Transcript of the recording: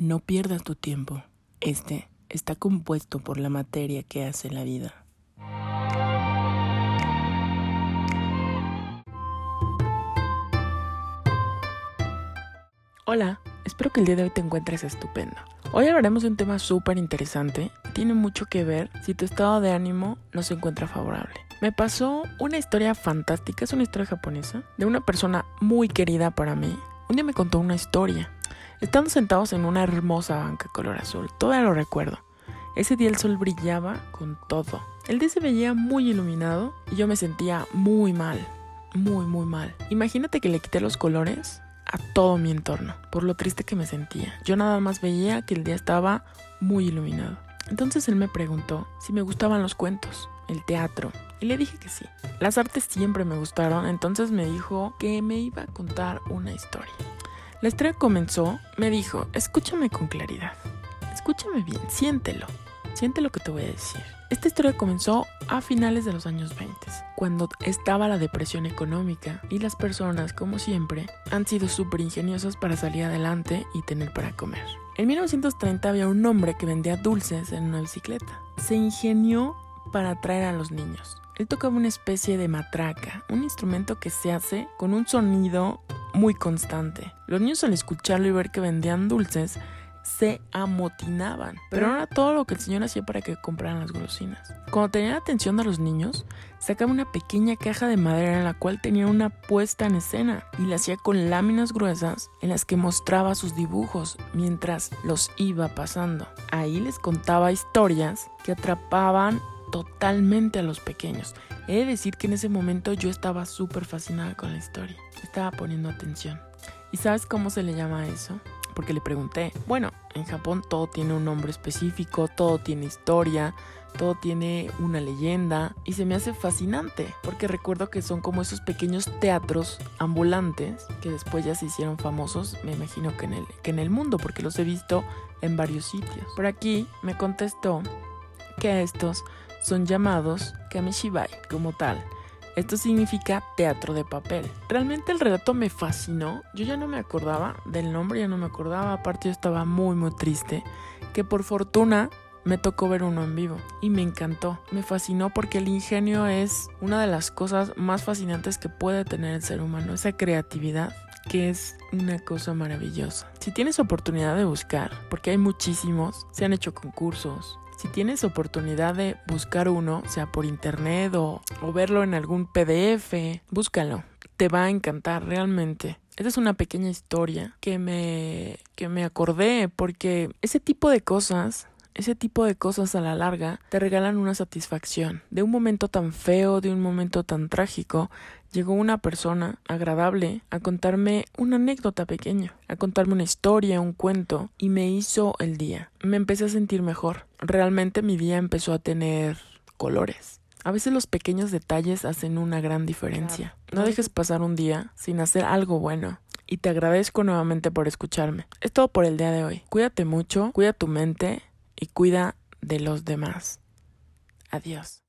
No pierdas tu tiempo. Este está compuesto por la materia que hace la vida. Hola, espero que el día de hoy te encuentres estupendo. Hoy hablaremos de un tema súper interesante. Tiene mucho que ver si tu estado de ánimo no se encuentra favorable. Me pasó una historia fantástica, es una historia japonesa, de una persona muy querida para mí. Un día me contó una historia Estando sentados en una hermosa banca color azul, todavía lo recuerdo. Ese día el sol brillaba con todo. El día se veía muy iluminado y yo me sentía muy mal, muy muy mal. Imagínate que le quité los colores a todo mi entorno, por lo triste que me sentía. Yo nada más veía que el día estaba muy iluminado. Entonces él me preguntó si me gustaban los cuentos, el teatro, y le dije que sí. Las artes siempre me gustaron, entonces me dijo que me iba a contar una historia. La estrella comenzó, me dijo, escúchame con claridad, escúchame bien, siéntelo, siente lo que te voy a decir. Esta historia comenzó a finales de los años 20, cuando estaba la depresión económica y las personas, como siempre, han sido súper ingeniosas para salir adelante y tener para comer. En 1930 había un hombre que vendía dulces en una bicicleta. Se ingenió para atraer a los niños. Él tocaba una especie de matraca, un instrumento que se hace con un sonido muy constante. Los niños al escucharlo y ver que vendían dulces se amotinaban, pero no era todo lo que el señor hacía para que compraran las golosinas. Cuando tenía la atención de los niños, sacaba una pequeña caja de madera en la cual tenía una puesta en escena y la hacía con láminas gruesas en las que mostraba sus dibujos mientras los iba pasando. Ahí les contaba historias que atrapaban totalmente a los pequeños. He de decir que en ese momento yo estaba súper fascinada con la historia. Estaba poniendo atención. ¿Y sabes cómo se le llama eso? Porque le pregunté, bueno, en Japón todo tiene un nombre específico, todo tiene historia, todo tiene una leyenda y se me hace fascinante porque recuerdo que son como esos pequeños teatros ambulantes que después ya se hicieron famosos, me imagino que en el, que en el mundo porque los he visto en varios sitios. Por aquí me contestó que estos son llamados kamishibai como tal. Esto significa teatro de papel. Realmente el relato me fascinó. Yo ya no me acordaba del nombre, ya no me acordaba. Aparte yo estaba muy muy triste. Que por fortuna me tocó ver uno en vivo y me encantó. Me fascinó porque el ingenio es una de las cosas más fascinantes que puede tener el ser humano. Esa creatividad que es una cosa maravillosa. Si tienes oportunidad de buscar, porque hay muchísimos, se han hecho concursos, si tienes oportunidad de buscar uno, sea por internet o, verlo en algún PDF, búscalo. Te va a encantar realmente. Esta es una pequeña historia que me, que me acordé porque ese tipo de cosas ese tipo de cosas a la larga te regalan una satisfacción. De un momento tan feo, de un momento tan trágico, llegó una persona agradable a contarme una anécdota pequeña, a contarme una historia, un cuento, y me hizo el día. Me empecé a sentir mejor. Realmente mi día empezó a tener colores. A veces los pequeños detalles hacen una gran diferencia. No dejes pasar un día sin hacer algo bueno. Y te agradezco nuevamente por escucharme. Es todo por el día de hoy. Cuídate mucho, cuida tu mente y cuida de los demás. Adiós.